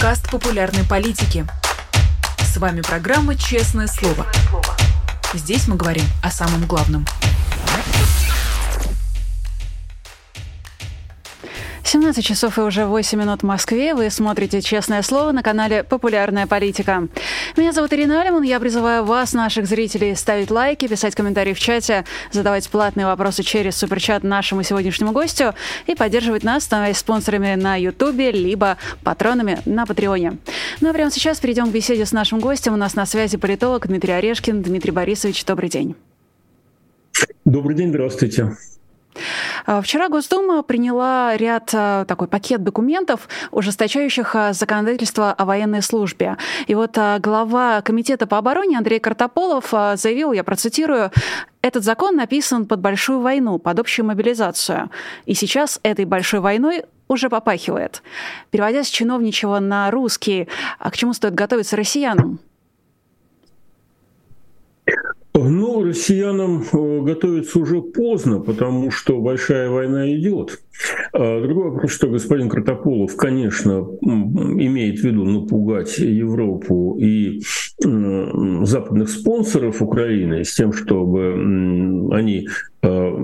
подкаст популярной политики. С вами программа «Честное слово». Здесь мы говорим о самом главном – 17 часов и уже 8 минут в Москве. Вы смотрите «Честное слово» на канале «Популярная политика». Меня зовут Ирина Алиман. Я призываю вас, наших зрителей, ставить лайки, писать комментарии в чате, задавать платные вопросы через суперчат нашему сегодняшнему гостю и поддерживать нас, становясь спонсорами на Ютубе, либо патронами на Патреоне. Ну а прямо сейчас перейдем к беседе с нашим гостем. У нас на связи политолог Дмитрий Орешкин. Дмитрий Борисович, добрый день. Добрый день, здравствуйте. А, вчера Госдума приняла ряд, а, такой пакет документов, ужесточающих а, законодательство о военной службе. И вот глава Комитета по обороне Андрей Картополов заявил, я процитирую, этот закон написан под большую войну, под общую мобилизацию. И сейчас этой большой войной уже попахивает. Переводя с чиновничего на русский, а к чему стоит готовиться россиянам? Ну, россиянам э, готовиться уже поздно, потому что большая война идет. А другой вопрос, что господин Картополов, конечно, имеет в виду напугать Европу и западных спонсоров Украины с тем, чтобы они э,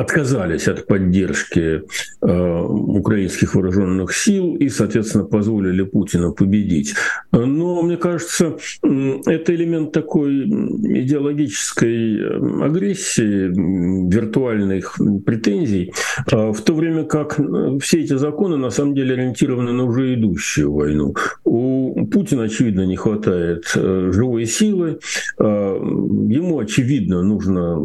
отказались от поддержки э, украинских вооруженных сил и, соответственно, позволили Путину победить. Но, мне кажется, это элемент такой идеологической э, агрессии, виртуальных претензий, э, в то время как э, все эти законы на самом деле ориентированы на уже идущую войну. У Путина, очевидно, не хватает живой силы, ему, очевидно, нужно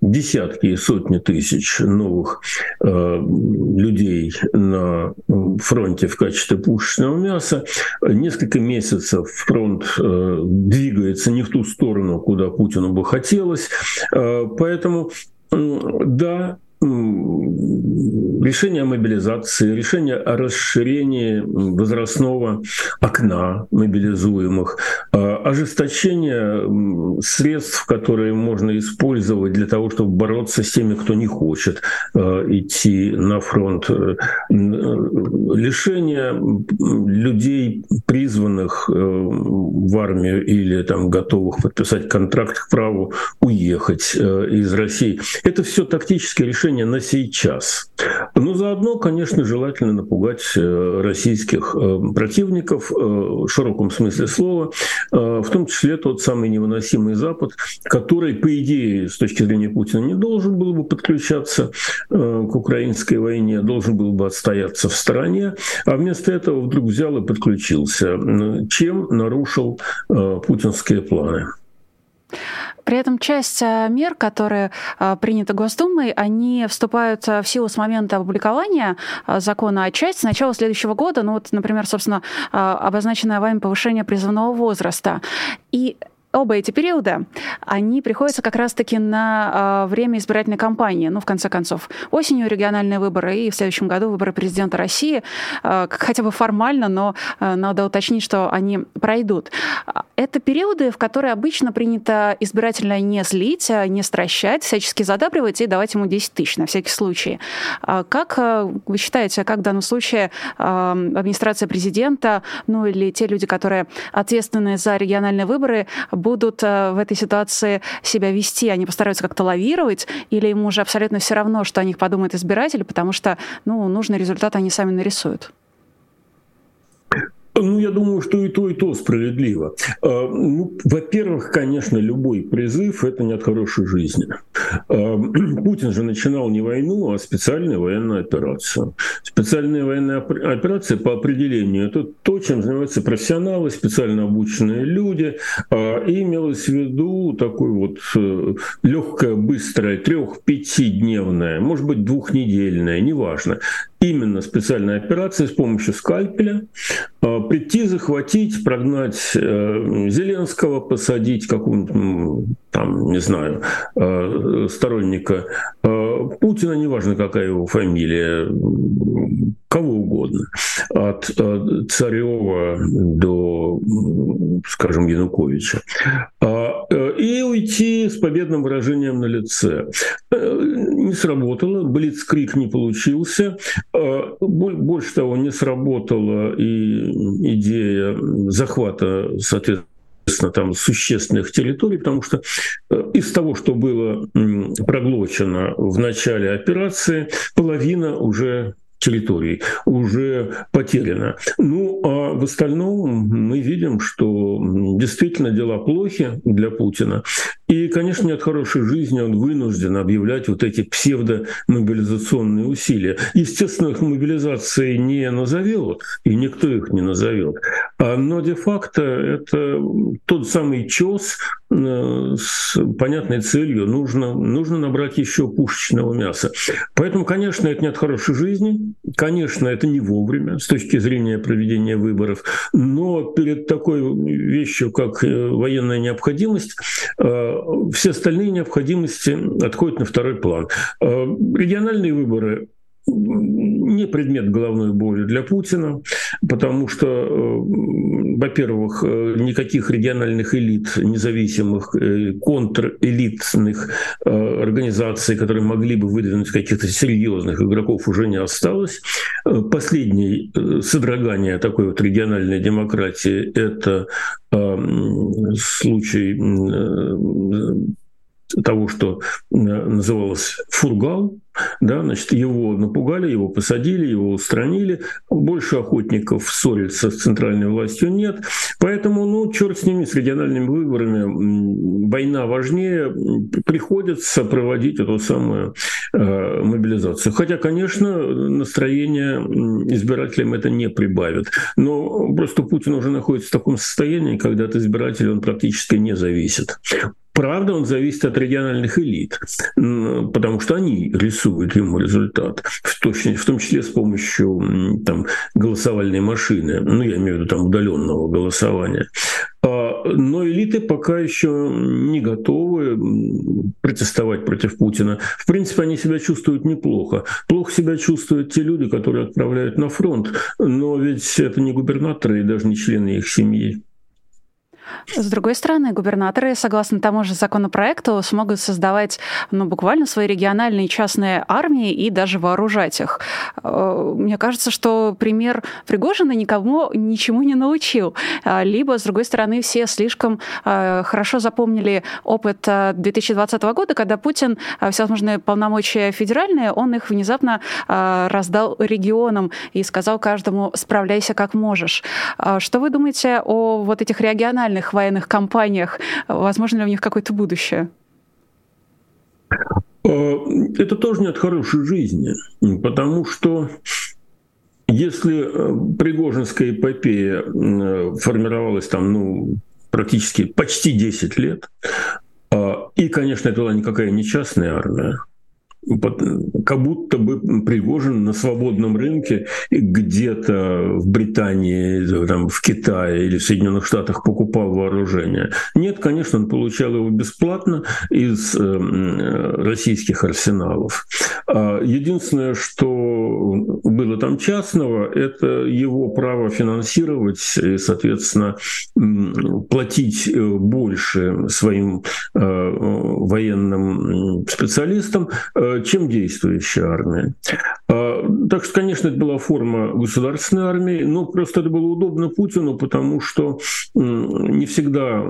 десятки и сотни тысяч новых э, людей на фронте в качестве пушечного мяса. Несколько месяцев фронт э, двигается не в ту сторону, куда Путину бы хотелось. Э, поэтому да, решение о мобилизации, решение о расширении возрастного окна мобилизуемых, а, ожесточение средств, которые можно использовать для того, чтобы бороться с теми, кто не хочет а, идти на фронт, э, лишение людей, призванных э, в армию или там готовых подписать контракт к праву уехать э, из России. Это все тактические решения решение на сейчас. Но заодно, конечно, желательно напугать э, российских э, противников э, в широком смысле слова, в том числе тот самый невыносимый Запад, который, по идее, с точки зрения Путина, не должен был бы подключаться к украинской войне, должен был бы отстояться в стороне, а вместо этого вдруг взял и подключился, чем нарушил путинские планы. При этом часть э, мер, которые э, приняты Госдумой, они вступают э, в силу с момента опубликования закона, а часть с начала следующего года, ну вот, например, собственно, обозначенное вами повышение призывного возраста. И оба эти периода, они приходятся как раз-таки на время избирательной кампании. Ну, в конце концов, осенью региональные выборы и в следующем году выборы президента России, хотя бы формально, но надо уточнить, что они пройдут. Это периоды, в которые обычно принято избирательно не злить, не стращать, всячески задабривать и давать ему 10 тысяч на всякий случай. Как вы считаете, как в данном случае администрация президента, ну или те люди, которые ответственны за региональные выборы, будут э, в этой ситуации себя вести? Они постараются как-то лавировать или им уже абсолютно все равно, что о них подумает избиратель, потому что ну, нужный результат они сами нарисуют? Ну, я думаю, что и то, и то справедливо. А, ну, во-первых, конечно, любой призыв – это не от хорошей жизни. А, Путин же начинал не войну, а специальную военную операцию. Специальная военная операция по определению – это то, чем занимаются профессионалы, специально обученные люди. А, и имелось в виду такой вот э, легкая, быстрая, трех-пятидневная, может быть, двухнедельная, неважно, именно специальная операция с помощью скальпеля, а, прийти, захватить, прогнать э, Зеленского, посадить какого-нибудь, там, не знаю, э, сторонника э, Путина, неважно, какая его фамилия, кого угодно, от Царева до, скажем, Януковича, и уйти с победным выражением на лице не сработало, Блицкрик не получился. Больше того, не сработала и идея захвата, соответственно, там существенных территорий, потому что из того, что было проглочено в начале операции, половина уже территорий уже потеряно. Ну, а в остальном мы видим, что действительно дела плохи для Путина. И, конечно, нет хорошей жизни, он вынужден объявлять вот эти псевдомобилизационные усилия. Естественно, их мобилизацией не назовет, и никто их не назовет. А, но де-факто это тот самый ЧОС э, с понятной целью. Нужно, нужно набрать еще пушечного мяса. Поэтому, конечно, это нет хорошей жизни. Конечно, это не вовремя с точки зрения проведения выборов. Но перед такой вещью, как э, военная необходимость, э, все остальные необходимости отходят на второй план. Э, региональные выборы не предмет головной боли для Путина, потому что, э, во-первых, э, никаких региональных элит, независимых, контрэлитных организаций, которые могли бы выдвинуть каких-то серьезных игроков, уже не осталось. Последнее содрогание такой вот региональной демократии – это случай того, что называлось фургал, да, значит, его напугали, его посадили, его устранили. Больше охотников ссориться с центральной властью нет. Поэтому, ну, черт с ними, с региональными выборами. Война важнее. Приходится проводить эту самую э, мобилизацию. Хотя, конечно, настроение избирателям это не прибавит. Но просто Путин уже находится в таком состоянии, когда от избирателя он практически не зависит. Правда, он зависит от региональных элит, потому что они рисуют ему результат, в, точно, в том числе с помощью там, голосовальной машины, ну, я имею в виду там удаленного голосования. А, но элиты пока еще не готовы протестовать против Путина. В принципе, они себя чувствуют неплохо. Плохо себя чувствуют те люди, которые отправляют на фронт, но ведь это не губернаторы и даже не члены их семьи. С другой стороны, губернаторы, согласно тому же законопроекту, смогут создавать ну, буквально свои региональные частные армии и даже вооружать их. Э, мне кажется, что пример Пригожина никому ничему не научил. А, либо, с другой стороны, все слишком э, хорошо запомнили опыт 2020 э, года, когда Путин всевозможные полномочия федеральные, он их внезапно раздал регионам и сказал каждому «справляйся как можешь». А что вы думаете о вот этих региональных региональных военных компаниях, возможно ли у них какое-то будущее? Э, это тоже нет хорошей жизни, потому что если э, Пригожинская эпопея э, формировалась там, ну, практически почти 10 лет, и, конечно, это была никакая не частная армия, как будто бы Пригожин на свободном рынке где-то в Британии, там, в Китае или в Соединенных Штатах покупал вооружение. Нет, конечно, он получал его бесплатно из э, российских арсеналов. А единственное, что было там частного, это его право финансировать и, соответственно, платить э, больше своим э, военным специалистам, чем действующая армия. А, так что, конечно, это была форма государственной армии, но просто это было удобно Путину, потому что не всегда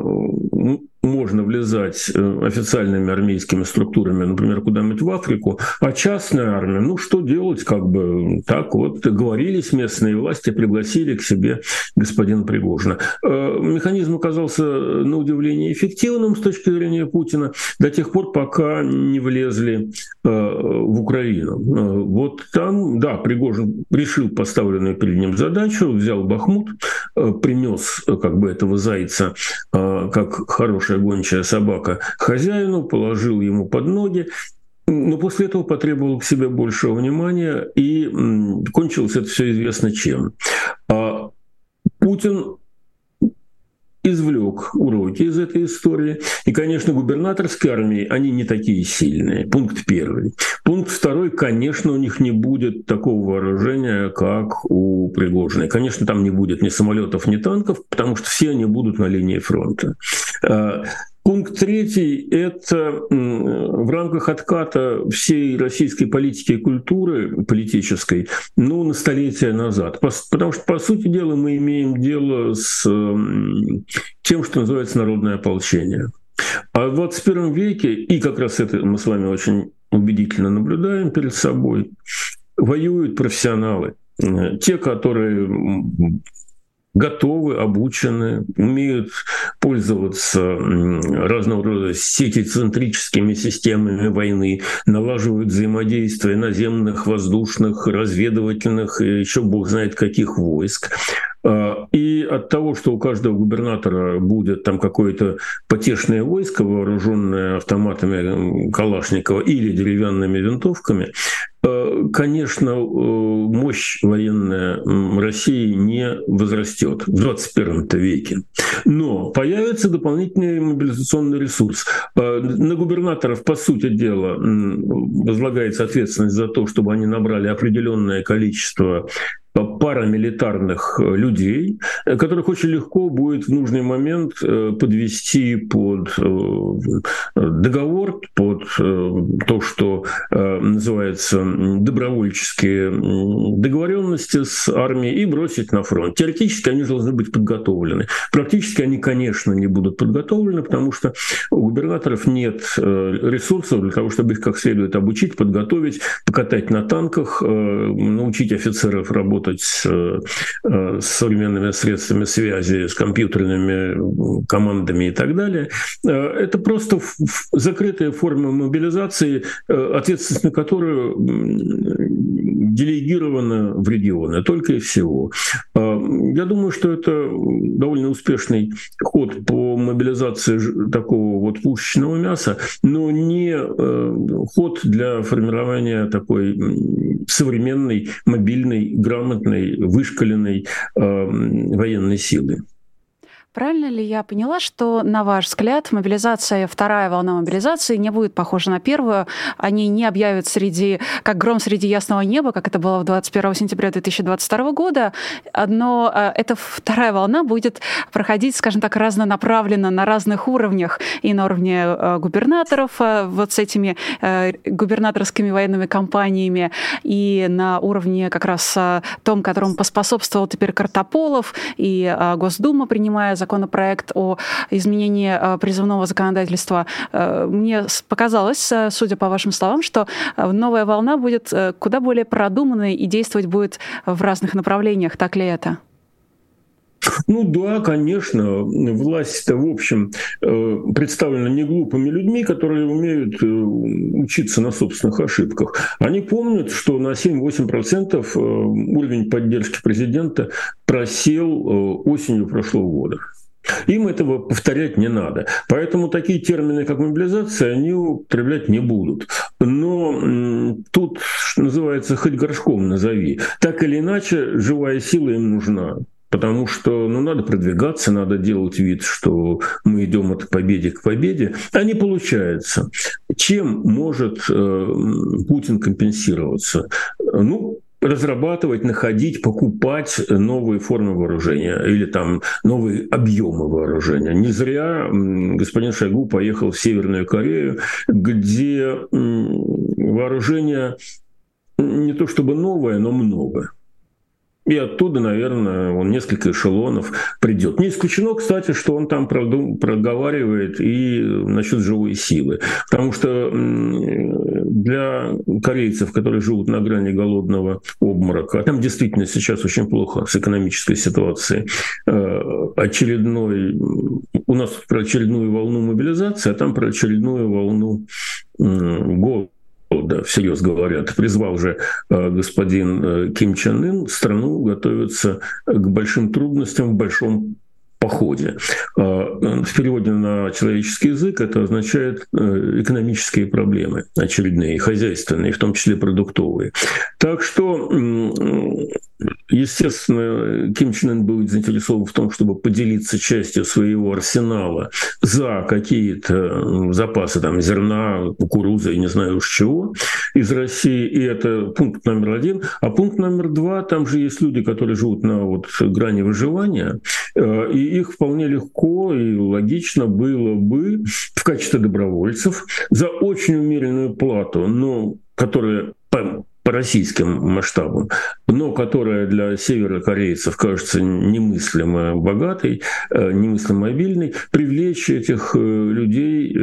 можно влезать э, официальными армейскими структурами, например, куда-нибудь в Африку, а частная армия, ну что делать, как бы так вот, договорились местные власти, пригласили к себе господина Пригожина. Э, механизм оказался, на удивление, эффективным с точки зрения Путина до тех пор, пока не влезли э, в Украину. Вот там, да, Пригожин решил поставленную перед ним задачу, взял Бахмут, принес как бы этого зайца как хороший хорошая гончая собака хозяину, положил ему под ноги, но после этого потребовал к себе большего внимания, и кончилось это все известно чем. А Путин извлек уроки из этой истории. И, конечно, губернаторские армии, они не такие сильные. Пункт первый. Пункт второй, конечно, у них не будет такого вооружения, как у Пригожиной. Конечно, там не будет ни самолетов, ни танков, потому что все они будут на линии фронта. Пункт третий – это в рамках отката всей российской политики и культуры политической, ну, на столетия назад. Потому что, по сути дела, мы имеем дело с тем, что называется народное ополчение. А в 21 веке, и как раз это мы с вами очень убедительно наблюдаем перед собой, воюют профессионалы. Те, которые готовы, обучены, умеют пользоваться разного рода сетицентрическими системами войны, налаживают взаимодействие наземных, воздушных, разведывательных, и еще бог знает каких войск. А, и от того, что у каждого губернатора будет там какое-то потешное войско, вооруженное автоматами Калашникова или деревянными винтовками, а, конечно, э, мощь военная России не возрастет в 21 веке. Но появится дополнительный мобилизационный ресурс. А, на губернаторов, по сути дела, возлагается ответственность за то, чтобы они набрали определенное количество парамилитарных э, людей, э, которых очень легко будет в нужный момент э, подвести под договор, под то, что называется добровольческие договоренности с армией и бросить на фронт. Теоретически они должны быть подготовлены. Практически они, конечно, не будут подготовлены, потому что у губернаторов нет ресурсов для того, чтобы их как следует обучить, подготовить, покатать на танках, научить офицеров работать работать с, э, с современными средствами связи, с компьютерными командами и так далее. Э, это просто закрытая форма мобилизации, э, ответственность на которую делегирована в регионы, только и всего. Я думаю, что это довольно успешный ход по мобилизации такого вот пушечного мяса, но не ход для формирования такой современной, мобильной, грамотной вышкаленной э, военной силы. Правильно ли я поняла, что, на ваш взгляд, мобилизация, вторая волна мобилизации не будет похожа на первую? Они не объявят среди, как гром среди ясного неба, как это было 21 сентября 2022 года, но э, эта вторая волна будет проходить, скажем так, разнонаправленно на разных уровнях. И на уровне э, губернаторов, э, вот с этими губернаторскими военными компаниями, и на уровне как раз том, которому поспособствовал теперь Картополов, и Госдума, принимая законопроект о изменении э, призывного законодательства, э, мне показалось, э, судя по вашим словам, что новая волна будет куда более продуманной и действовать будет в разных направлениях. Так ли это? Ну да, конечно, власть-то, в общем, представлена не глупыми людьми, которые умеют учиться на собственных ошибках. Они помнят, что на 7-8% уровень поддержки президента просел осенью прошлого года. Им этого повторять не надо. Поэтому такие термины, как мобилизация, они употреблять не будут. Но тут, что называется, хоть горшком назови. Так или иначе, живая сила им нужна. Потому что ну, надо продвигаться, надо делать вид, что мы идем от победы к победе, а не получается. Чем может э, Путин компенсироваться? Ну, разрабатывать, находить, покупать новые формы вооружения или там новые объемы вооружения. Не зря господин Шойгу поехал в Северную Корею, где вооружение не то чтобы новое, но много. И оттуда, наверное, он несколько эшелонов придет. Не исключено, кстати, что он там проговаривает и насчет живой силы. Потому что для корейцев, которые живут на грани голодного обморока, там действительно сейчас очень плохо с экономической ситуацией. Э, очередной, у нас про очередную волну мобилизации, а там про очередную волну голода да, всерьез говорят, призвал же э, господин э, Ким Чен Ын страну готовиться к большим трудностям в большом походе. А, в переводе на человеческий язык это означает э, экономические проблемы очередные, хозяйственные, в том числе продуктовые. Так что, естественно, Ким Чен Ын будет заинтересован в том, чтобы поделиться частью своего арсенала за какие-то запасы там, зерна, кукурузы и не знаю уж чего из России. И это пункт номер один. А пункт номер два, там же есть люди, которые живут на вот грани выживания, э, и их вполне легко и логично было бы в качестве добровольцев за очень умеренную плату, но которая российским масштабам, но которая для северокорейцев кажется немыслимо богатой, э, немыслимо мобильной, привлечь этих э, людей э,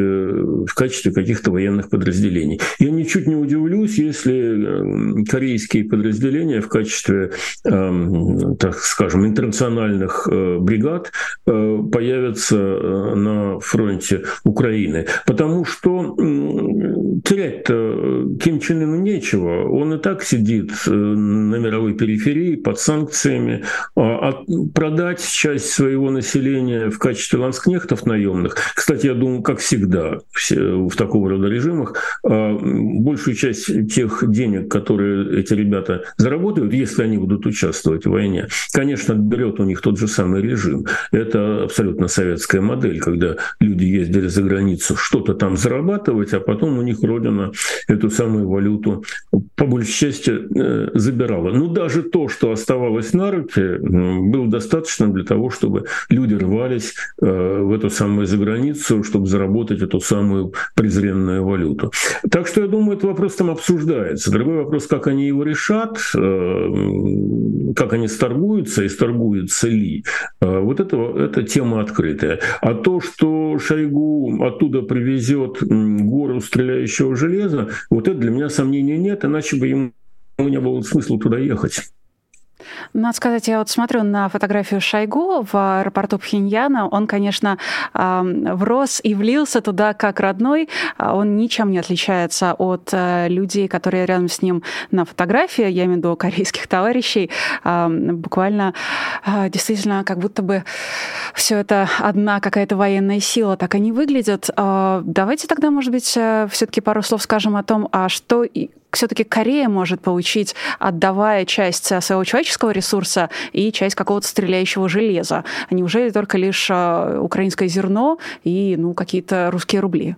в качестве каких-то военных подразделений. Я ничуть не удивлюсь, если корейские подразделения в качестве, эм, так скажем, интернациональных бригад появятся на фронте Украины. Потому что терять-то Ким Чен Ыну нечего. Он и так сидит э, на мировой периферии под санкциями, а, а продать часть своего населения в качестве ланскнехтов наемных, кстати, я думаю, как всегда в такого рода режимах, а, большую часть тех денег, которые эти ребята заработают, если они будут участвовать в войне, конечно, берет у них тот же самый режим. Это абсолютно советская модель, когда люди ездили за границу что-то там зарабатывать, а потом у них родина эту самую валюту по большей части э, забирала. Но даже то, что оставалось на руки, было достаточно для того, чтобы люди рвались э, в эту самую заграницу, чтобы заработать эту самую презренную валюту. Так что я думаю, этот вопрос там обсуждается. Другой вопрос, как они его решат, э, как они сторгуются и сторгуются ли. Вот это, это тема открытая. А то, что Шойгу оттуда привезет гору стреляющего железа, вот это для меня сомнений нет, иначе бы ему не было смысла туда ехать. Надо сказать, я вот смотрю на фотографию Шойгу в аэропорту Пхеньяна. Он, конечно, врос и влился туда как родной. А он ничем не отличается от э, людей, которые рядом с ним на фотографии. Я имею в виду корейских товарищей. Буквально а, действительно как будто бы все это одна какая-то военная сила. Так они выглядят. А, давайте тогда, может быть, э, все-таки пару слов скажем о том, а что все-таки Корея может получить, отдавая часть э, своего человеческого ресурса и часть какого-то стреляющего железа? А неужели только лишь э, украинское зерно и ну, какие-то русские рубли?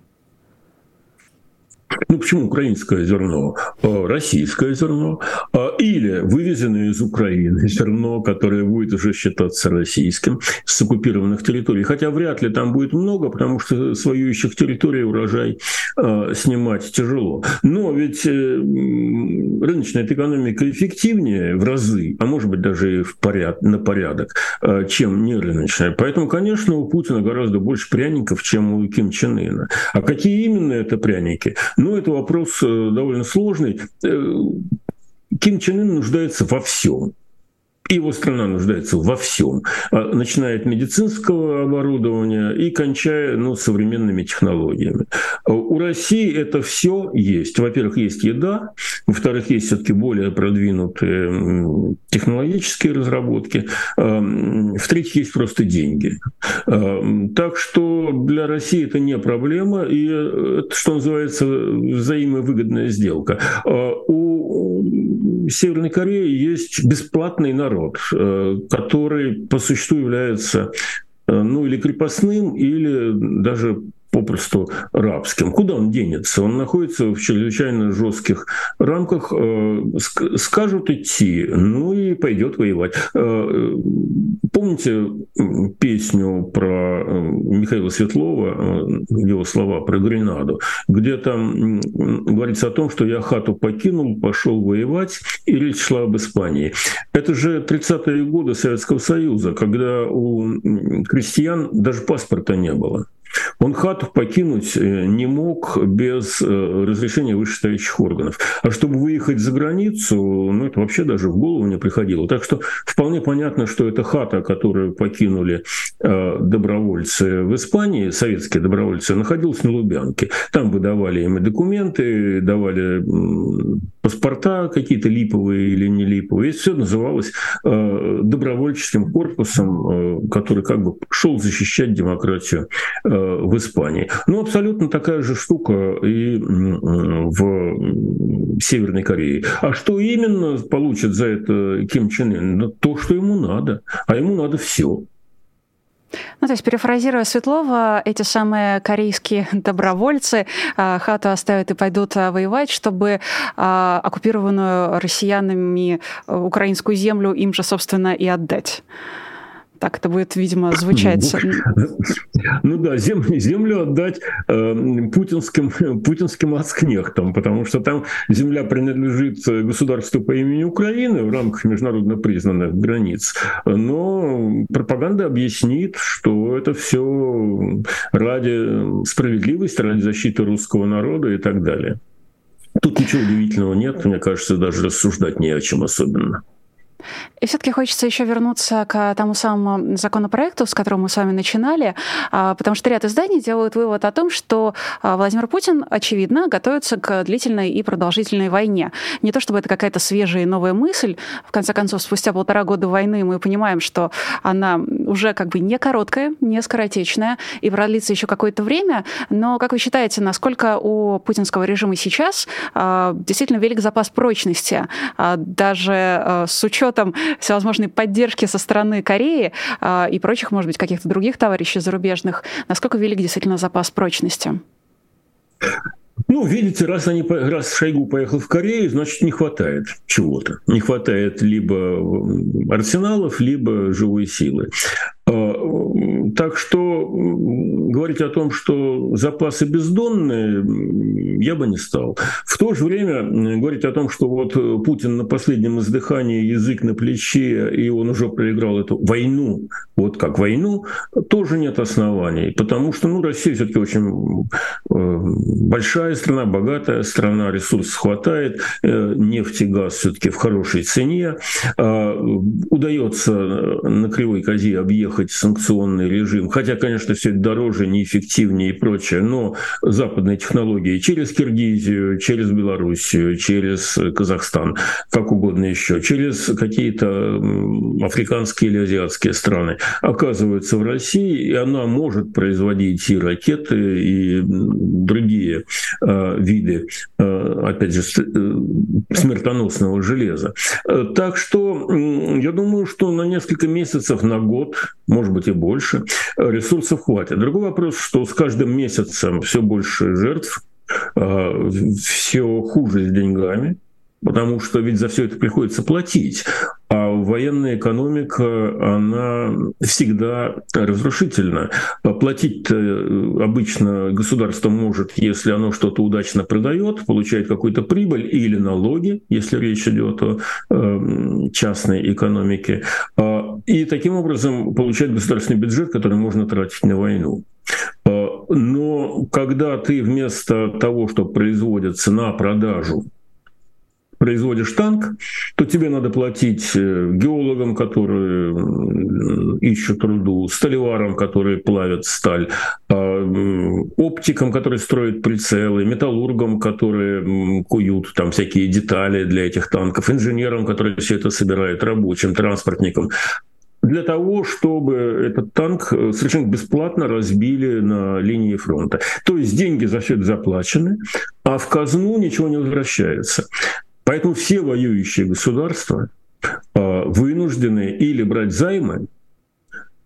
Ну почему украинское зерно? А, российское зерно а, или вывезенное из Украины зерно, которое будет уже считаться российским с оккупированных территорий. Хотя вряд ли там будет много, потому что с воюющих территорий урожай а, снимать тяжело. Но ведь э, рыночная экономика эффективнее в разы, а может быть даже и в поряд, на порядок, чем не рыночная. Поэтому, конечно, у Путина гораздо больше пряников, чем у Ким Чен Ына. А какие именно это пряники? Ну, это вопрос э, довольно сложный. Э, Ким Чен Ын нуждается во всем его страна нуждается во всем, а, начиная от медицинского оборудования и кончая ну, современными технологиями. А у России это все есть. Во-первых, есть еда, во-вторых, есть все-таки более продвинутые технологические разработки, а, в-третьих, есть просто деньги. Так что для России это не проблема, и это, что называется, взаимовыгодная сделка. У Северной Кореи есть бесплатный народ, э, который по существу является э, ну или крепостным, или даже попросту рабским. Куда он денется? Он находится в чрезвычайно жестких рамках. Э, скажут идти, ну и пойдет воевать. Э, помните песню про э, Михаила Светлова, его слова про Гренаду, где там говорится о том, что я хату покинул, пошел воевать, и речь шла об Испании. Это же 30-е годы Советского Союза, когда у крестьян даже паспорта не было. Он хату покинуть э, не мог без э, разрешения вышестоящих органов. А чтобы выехать за границу, ну это вообще даже в голову не приходило. Так что вполне понятно, что эта хата, которую покинули э, добровольцы в Испании, советские добровольцы, находилась на Лубянке. Там выдавали им и документы, давали паспорта какие-то липовые или не липовые. И все называлось добровольческим корпусом, который как бы шел защищать демократию в Испании. Ну, абсолютно такая же штука и в Северной Корее. А что именно получит за это Ким Чен Ын? Ну, то, что ему надо. А ему надо все. Ну, то есть, перефразируя Светлова, эти самые корейские добровольцы а, хату оставят и пойдут а, воевать, чтобы а, оккупированную россиянами украинскую землю им же, собственно, и отдать. Так это будет, видимо, звучать. Ну да, землю, землю отдать э, путинским, путинским ацкнехтам, потому что там земля принадлежит государству по имени Украины в рамках международно признанных границ. Но пропаганда объяснит, что это все ради справедливости, ради защиты русского народа и так далее. Тут ничего удивительного нет, мне кажется, даже рассуждать не о чем особенно. И все-таки хочется еще вернуться к тому самому законопроекту, с которого мы с вами начинали, а, потому что ряд изданий делают вывод о том, что а, Владимир Путин, очевидно, готовится к длительной и продолжительной войне. Не то чтобы это какая-то свежая и новая мысль. В конце концов, спустя полтора года войны мы понимаем, что она уже как бы не короткая, не скоротечная и продлится еще какое-то время. Но, как вы считаете, насколько у путинского режима сейчас а, действительно велик запас прочности, даже с учетом учетом всевозможной поддержки со стороны Кореи э, и прочих, может быть, каких-то других товарищей зарубежных, насколько велик действительно запас прочности? Ну, видите, раз, они, раз Шойгу поехал в Корею, значит, не хватает чего-то. Не хватает либо арсеналов, либо живой силы. А, так что говорить о том, что запасы бездонные, я бы не стал. В то же время говорить о том, что вот Путин на последнем издыхании язык на плече, и он уже проиграл эту войну, вот как войну, тоже нет оснований. Потому что ну, Россия все таки очень э, большая страна, богатая страна, ресурсов хватает, э, нефть и газ все таки в хорошей цене. А, удается на кривой козе объехать санкционный режим, хотя, конечно, все это дороже, неэффективнее и прочее, но западные технологии через Киргизию, через Белоруссию, через Казахстан, как угодно еще, через какие-то африканские или азиатские страны оказываются в России, и она может производить и ракеты, и другие э, виды, э, опять же, э, смертоносного железа. Э, так что я думаю, что на несколько месяцев, на год, может быть и больше, ресурсов хватит. Другой вопрос, что с каждым месяцем все больше жертв, э, все хуже с деньгами, потому что ведь за все это приходится платить. А военная экономика, она всегда разрушительна. Платить обычно государство может, если оно что-то удачно продает, получает какую-то прибыль или налоги, если речь идет о э, частной экономике. А, и таким образом получает государственный бюджет, который можно тратить на войну. А, но когда ты вместо того, что производится на продажу, производишь танк, то тебе надо платить э, геологам, которые ищут руду, столеварам, которые плавят сталь, а, оптикам, которые строят прицелы, металлургам, которые куют там всякие детали для этих танков, инженерам, которые все это собирают, рабочим, транспортникам для того, чтобы этот танк э, совершенно бесплатно разбили на линии фронта. То есть деньги за это заплачены, а в казну ничего не возвращается. Поэтому все воюющие государства а, вынуждены или брать займы,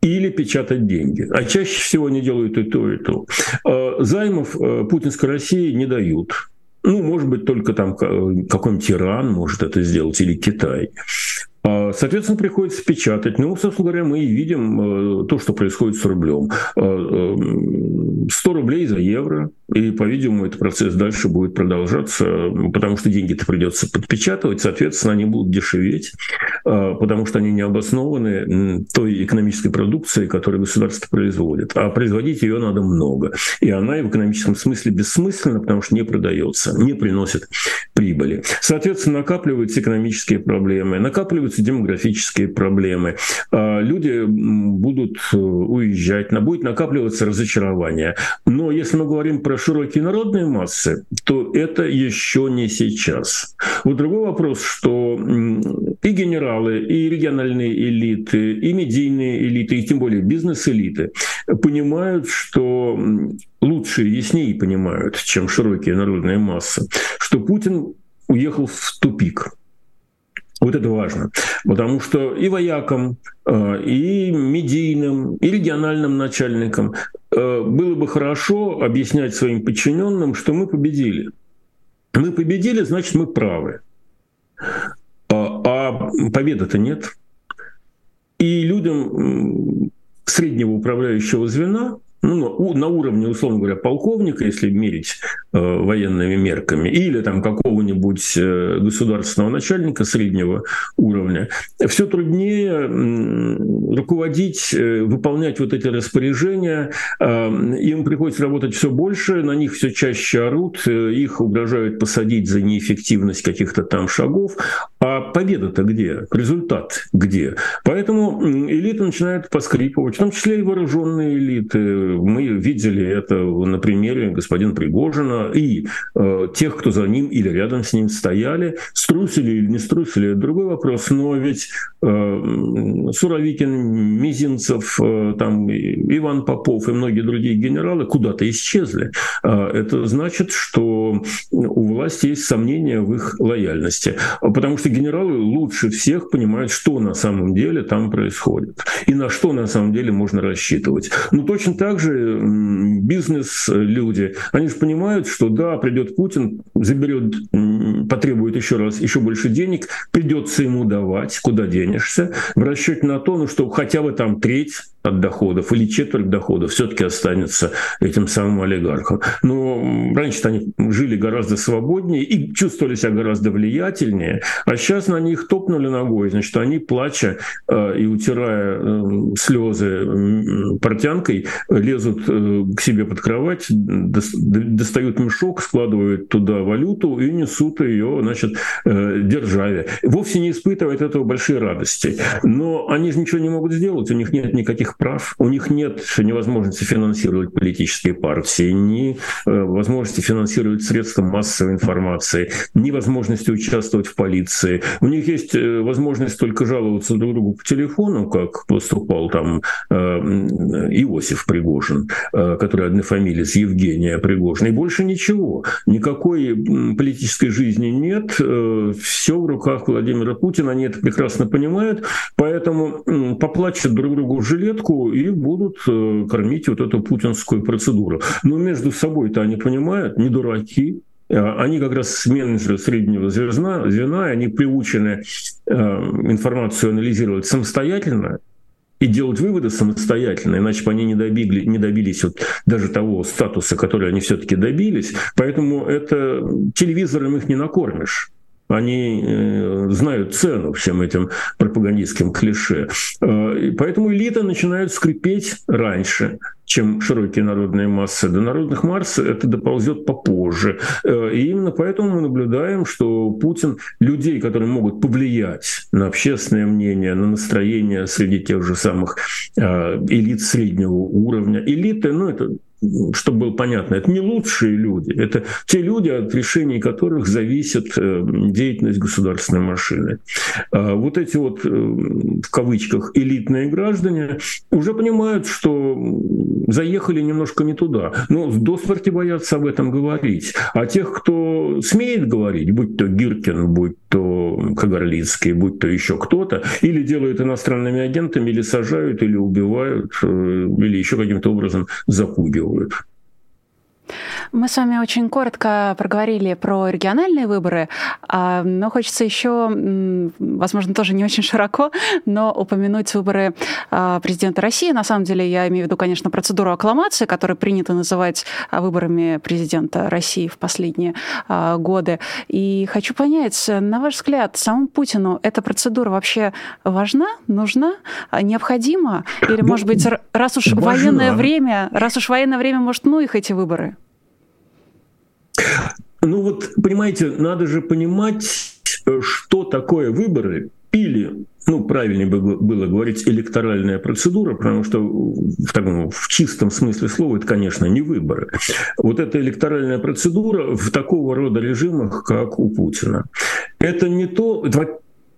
или печатать деньги. А чаще всего они делают и то, и то. А, займов путинской России не дают. Ну, может быть, только там какой-нибудь Иран может это сделать, или Китай. Соответственно, приходится печатать. Ну, собственно говоря, мы и видим то, что происходит с рублем. 100 рублей за евро, и, по-видимому, этот процесс дальше будет продолжаться, потому что деньги-то придется подпечатывать, соответственно, они будут дешеветь, а, потому что они не обоснованы той экономической продукцией, которую государство производит. А производить ее надо много. И она в экономическом смысле бессмысленна, потому что не продается, не приносит прибыли. Соответственно, накапливаются экономические проблемы, накапливаются демографические проблемы. А, люди будут э, уезжать, будет накапливаться разочарование. Но если мы говорим про широкие народные массы, то это еще не сейчас. Вот другой вопрос, что и генералы, и региональные элиты, и медийные элиты, и тем более бизнес-элиты понимают, что лучше и яснее понимают, чем широкие народные массы, что Путин уехал в тупик. Вот это важно, потому что и воякам, э, и медийным, и региональным начальникам э, было бы хорошо объяснять своим подчиненным, что мы победили. Мы победили, значит, мы правы. А, а победы-то нет. И людям среднего управляющего звена, ну, на уровне, условно говоря, полковника, если мерить э, военными мерками, или там какого-нибудь э, государственного начальника среднего уровня, все труднее э, руководить, э, выполнять вот эти распоряжения. Э, им приходится работать все больше, на них все чаще орут, э, их угрожают посадить за неэффективность каких-то там шагов. А победа-то где? Результат где? Поэтому элита начинает поскрипывать, в том числе и вооруженные элиты, мы видели это на примере господина Пригожина и э, тех, кто за ним или рядом с ним стояли. Струсили или не струсили, это другой вопрос. Но ведь э, Суровикин, Мизинцев, э, там, Иван Попов и многие другие генералы куда-то исчезли. Э, это значит, что у власти есть сомнения в их лояльности. Потому что генералы лучше всех понимают, что на самом деле там происходит и на что на самом деле можно рассчитывать. Но точно так также бизнес-люди, они же понимают, что да, придет Путин, заберет, потребует еще раз еще больше денег, придется ему давать, куда денешься, в расчете на то, ну что хотя бы там треть от доходов или четверть доходов все-таки останется этим самым олигархом. Но раньше они жили гораздо свободнее и чувствовали себя гораздо влиятельнее, а сейчас на них топнули ногой, значит, они, плача э, и утирая э, слезы портянкой, лезут э, к себе под кровать, достают мешок, складывают туда валюту и несут ее, значит, э, державе. Вовсе не испытывают этого большой радости. Но они же ничего не могут сделать, у них нет никаких прав. У них нет невозможности финансировать политические партии, ни э, возможности финансировать средства массовой информации, ни возможности участвовать в полиции. У них есть э, возможность только жаловаться друг другу по телефону, как поступал там э, Иосиф Пригожин, который однофамилец Евгения Пригожин, и больше ничего. Никакой политической жизни нет, все в руках Владимира Путина, они это прекрасно понимают, поэтому поплачут друг другу жилетку, жилетку и будут э, кормить вот эту путинскую процедуру. Но между собой-то они понимают, не дураки, а они как раз менеджеры среднего звена, звена они приучены э, информацию анализировать самостоятельно, и делать выводы самостоятельно, иначе бы они не, добили, не добились вот даже того статуса, который они все-таки добились. Поэтому это телевизором их не накормишь они э, знают цену всем этим пропагандистским клише. Э, поэтому элита начинает скрипеть раньше, чем широкие народные массы. До народных масс это доползет попозже. Э, и именно поэтому мы наблюдаем, что Путин людей, которые могут повлиять на общественное мнение, на настроение среди тех же самых элит среднего уровня. Элиты, ну это чтобы было понятно, это не лучшие люди, это те люди, от решений которых зависит э, деятельность государственной машины. А вот эти вот, э, в кавычках, элитные граждане уже понимают, что заехали немножко не туда. Но до смерти боятся об этом говорить. А тех, кто смеет говорить, будь то Гиркин, будь то Кагарлицкий, будь то еще кто-то, или делают иностранными агентами, или сажают, или убивают, э, или еще каким-то образом запугивают. group Мы с вами очень коротко проговорили про региональные выборы, а, но хочется еще, возможно, тоже не очень широко, но упомянуть выборы а, президента России. На самом деле я имею в виду, конечно, процедуру аккламации, которую принято называть а, выборами президента России в последние годы. И хочу понять, на ваш взгляд, самому Путину эта процедура вообще важна, нужна, необходима? Или, может быть, раз уж важна. военное время, раз уж военное время, может, ну их эти выборы? Ну вот, понимаете, надо же понимать, что такое выборы или ну, правильнее было говорить электоральная процедура, потому что в, таком, в чистом смысле слова это, конечно, не выборы. Вот эта электоральная процедура в такого рода режимах, как у Путина, это не то,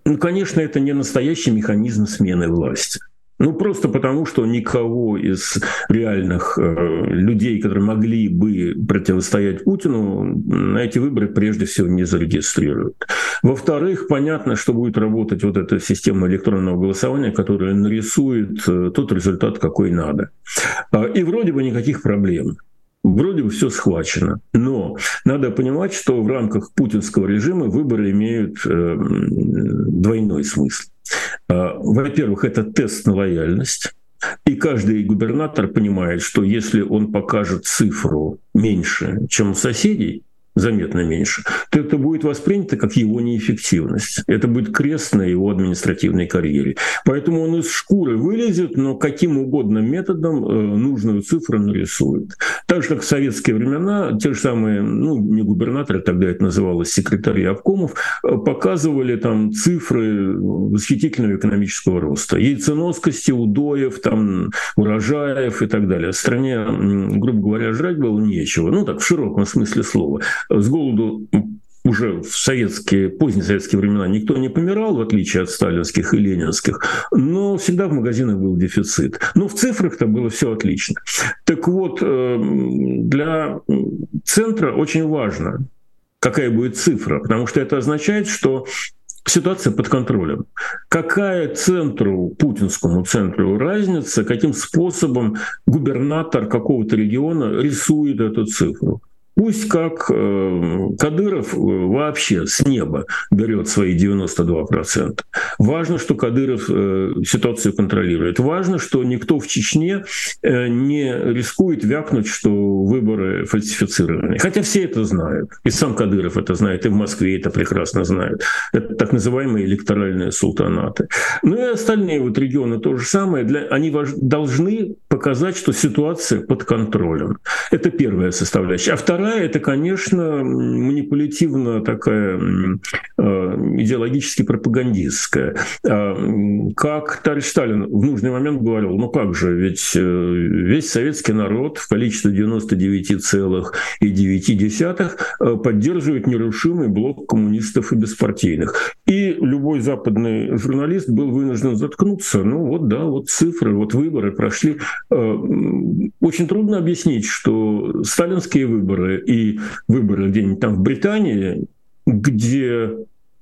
ну, конечно, это не настоящий механизм смены власти. Ну, просто потому, что никого из реальных э, людей, которые могли бы противостоять Путину, на эти выборы прежде всего не зарегистрируют. Во-вторых, понятно, что будет работать вот эта система электронного голосования, которая нарисует э, тот результат, какой надо. А, и вроде бы никаких проблем. Вроде бы все схвачено. Но надо понимать, что в рамках путинского режима выборы имеют э, двойной смысл. А, во-первых, это тест на лояльность. И каждый губернатор понимает, что если он покажет цифру меньше, чем у соседей, заметно меньше, то это будет воспринято как его неэффективность. Это будет крест на его административной карьере. Поэтому он из шкуры вылезет, но каким угодно методом э, нужную цифру нарисует. Так же, как в советские времена, те же самые, ну, не губернаторы, тогда это называлось секретари обкомов, э, показывали там цифры восхитительного экономического роста. Яйценоскости, удоев, там, урожаев и так далее. В стране, грубо говоря, жрать было нечего. Ну, так, в широком смысле слова с голоду уже в советские, поздние советские времена никто не помирал, в отличие от сталинских и ленинских, но всегда в магазинах был дефицит. Но в цифрах-то было все отлично. Так вот, э, для центра очень важно, какая будет цифра, потому что это означает, что ситуация под контролем. Какая центру, путинскому центру разница, каким способом губернатор какого-то региона рисует эту цифру? Пусть как э, Кадыров э, вообще с неба берет свои 92%. Важно, что Кадыров э, ситуацию контролирует. Важно, что никто в Чечне не рискует вякнуть, что выборы фальсифицированы. Хотя все это знают. И сам Кадыров это знает, и в Москве это прекрасно знают. Это так называемые электоральные султанаты. Ну и остальные вот регионы то же самое. Для, они вож, должны показать, что ситуация под контролем. Это первая составляющая. А вторая Вторая – это, конечно, манипулятивно такая э, идеологически пропагандистская. А, как товарищ Сталин в нужный момент говорил, ну как же, ведь э, весь советский народ в количестве 99,9 э, поддерживает нерушимый блок коммунистов и беспартийных. И любой западный журналист был вынужден заткнуться. Ну вот да, вот цифры, вот выборы прошли. Очень трудно объяснить, что сталинские выборы и выборы где-нибудь там в Британии, где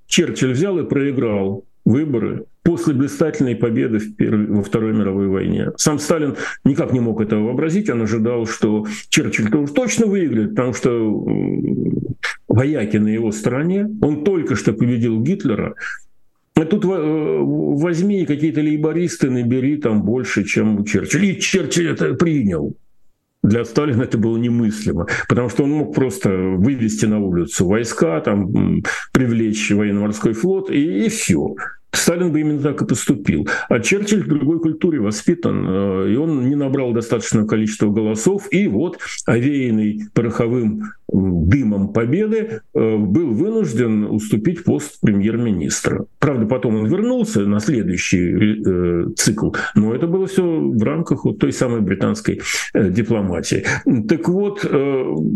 Черчилль взял и проиграл выборы после блистательной победы в первой, во Второй мировой войне. Сам Сталин никак не мог этого вообразить, он ожидал, что Черчилль-то уж точно выиграет, потому что вояки на его стороне, он только что победил Гитлера, а тут э, возьми какие-то лейбористы, набери там больше, чем у Черчилля. И Черчилль это принял. Для Сталина это было немыслимо, потому что он мог просто вывести на улицу войска, там, привлечь военно-морской флот, и, и все. Сталин бы именно так и поступил. А Черчилль в другой культуре воспитан, э, и он не набрал достаточное количество голосов, и вот, овеянный пороховым дымом победы, э, был вынужден уступить пост премьер-министра. Правда, потом он вернулся на следующий э, цикл, но это было все в рамках вот той самой британской дипломатии. Так вот,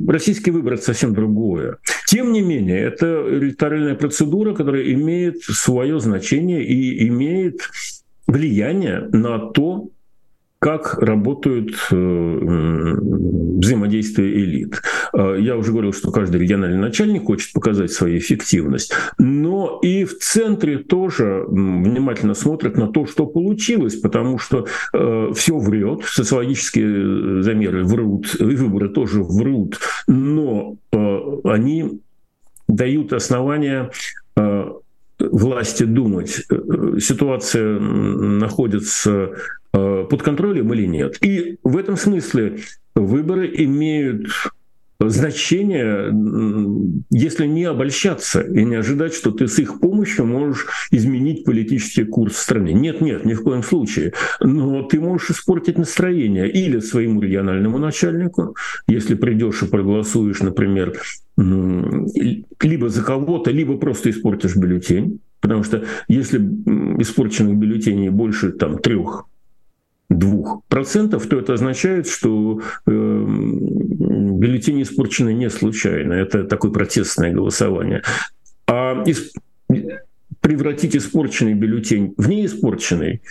российский выбор — это совсем другое. Тем не менее, это электоральная процедура, которая имеет свое значение и имеет влияние на то, как работают э, взаимодействия элит. Э, я уже говорил, что каждый региональный начальник хочет показать свою эффективность, но и в центре тоже внимательно смотрят на то, что получилось, потому что э, все врет, социологические замеры врут, выборы тоже врут, но они дают основания власти думать, э, ситуация находится э, под контролем или нет. И в этом смысле выборы имеют значение, если не обольщаться и не ожидать, что ты с их помощью можешь изменить политический курс в стране. Нет, нет, ни в коем случае. Но ты можешь испортить настроение или своему региональному начальнику, если придешь и проголосуешь, например, либо за кого-то, либо просто испортишь бюллетень. Потому что если испорченных бюллетеней больше там, трех двух процентов, то это означает, что э, бюллетени испорчены не случайно. Это такое протестное голосование. А из, превратить испорченный бюллетень в неиспорченный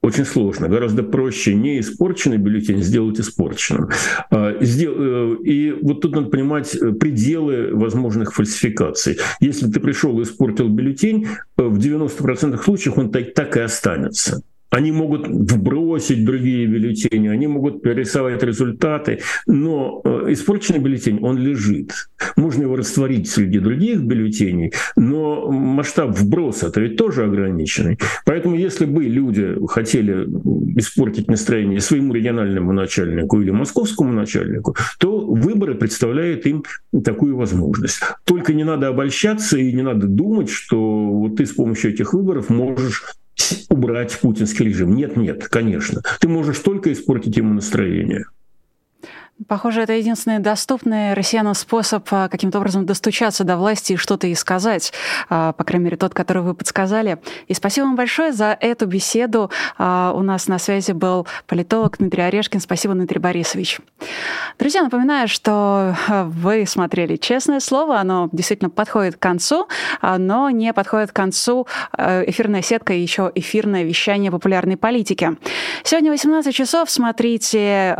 очень сложно. Гораздо проще не испорченный бюллетень сделать испорченным. А, э, и вот тут надо понимать э, пределы возможных фальсификаций. Если ты пришел и испортил бюллетень, э, в 90% случаев он так, так и останется они могут вбросить другие бюллетени, они могут перерисовать результаты, но э, испорченный бюллетень, он лежит. Можно его растворить среди других бюллетеней, но масштаб вброса это ведь тоже ограниченный. Поэтому если бы люди хотели испортить настроение своему региональному начальнику или московскому начальнику, то выборы представляют им такую возможность. Только не надо обольщаться и не надо думать, что вот ты с помощью этих выборов можешь убрать путинский режим. Нет, нет, конечно. Ты можешь только испортить ему настроение. Похоже, это единственный доступный россиянам способ а, каким-то образом достучаться до власти и что-то и сказать, а, по крайней мере, тот, который вы подсказали. И спасибо вам большое за эту беседу. А, у нас на связи был политолог Дмитрий Орешкин. Спасибо, Дмитрий Борисович. Друзья, напоминаю, что вы смотрели «Честное слово». Оно действительно подходит к концу, но не подходит к концу эфирная сетка и еще эфирное вещание популярной политики. Сегодня 18 часов. Смотрите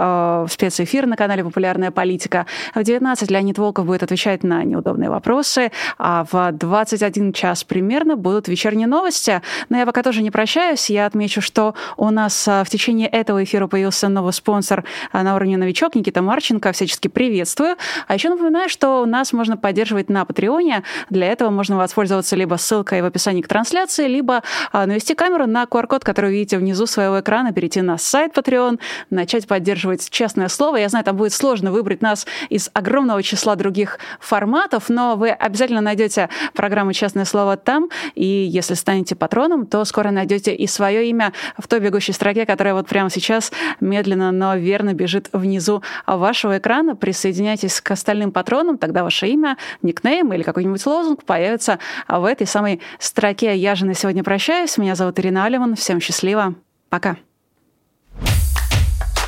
спецэфир на канале «Популярная политика». В 19 Леонид Волков будет отвечать на неудобные вопросы, а в 21 час примерно будут вечерние новости. Но я пока тоже не прощаюсь. Я отмечу, что у нас а, в течение этого эфира появился новый спонсор а, на уровне новичок Никита Марченко. Всячески приветствую. А еще напоминаю, что нас можно поддерживать на Патреоне. Для этого можно воспользоваться либо ссылкой в описании к трансляции, либо а, навести камеру на QR-код, который вы видите внизу своего экрана, перейти на сайт Patreon, начать поддерживать честное слово. Я знаю, там будет сложно выбрать нас из огромного числа других форматов, но вы обязательно найдете программу «Честное слово» там, и если станете патроном, то скоро найдете и свое имя в той бегущей строке, которая вот прямо сейчас медленно, но верно бежит внизу вашего экрана. Присоединяйтесь к остальным патронам, тогда ваше имя, никнейм или какой-нибудь лозунг появится в этой самой строке. Я же на сегодня прощаюсь. Меня зовут Ирина Алиман. Всем счастливо. Пока.